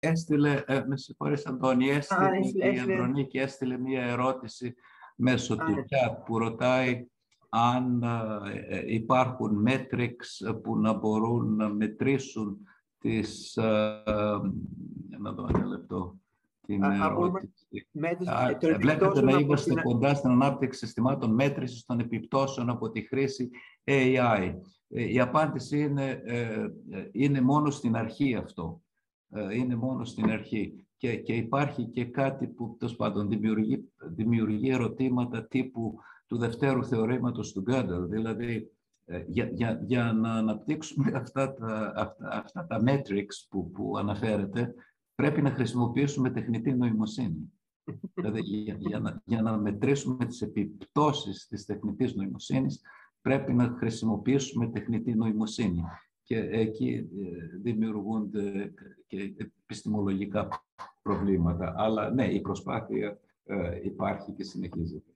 έστειλε, ε, με συγχωρείς Αντώνη, έστειλε, έστειλε, η έστειλε. Ανδρονίκη έστειλε μία ερώτηση μέσω Α, του ναι. chat που ρωτάει αν ε, ε, υπάρχουν metrics που να μπορούν να μετρήσουν τις... ε, ε, να δω ένα λεπτό την Α, α, μπορούμε- ερώτηση. Μέτρηση Α, των Βλέπετε επιπτώσεων να από είμαστε την- κοντά στην ανάπτυξη συστημάτων μέτρησης των επιπτώσεων από τη χρήση AI. Ε, Η απάντηση είναι, ε, ε, είναι μόνο στην αρχή αυτό. Ε, Είναι μόνο στην αρχή. Και, και υπάρχει και κάτι που, τέλος πάντων, δημιουργεί, δημιουργεί ερωτήματα τύπου του δευτέρου θεωρήματος του Γκάντελ. Δηλαδή, ε, για, για, για να αναπτύξουμε αυτά τα, αυτά, αυτά τα metrics που, που αναφέρετε, πρέπει να χρησιμοποιήσουμε τεχνητή νοημοσύνη. Δηλαδή, για, για, να, για να μετρήσουμε τις επιπτώσεις της τεχνητής νοημοσύνης, πρέπει να χρησιμοποιήσουμε τεχνητή νοημοσύνη. Και εκεί ε, δημιουργούνται και επιστημολογικά προβλήματα. Αλλά ναι, η προσπάθεια ε, υπάρχει και συνεχίζεται.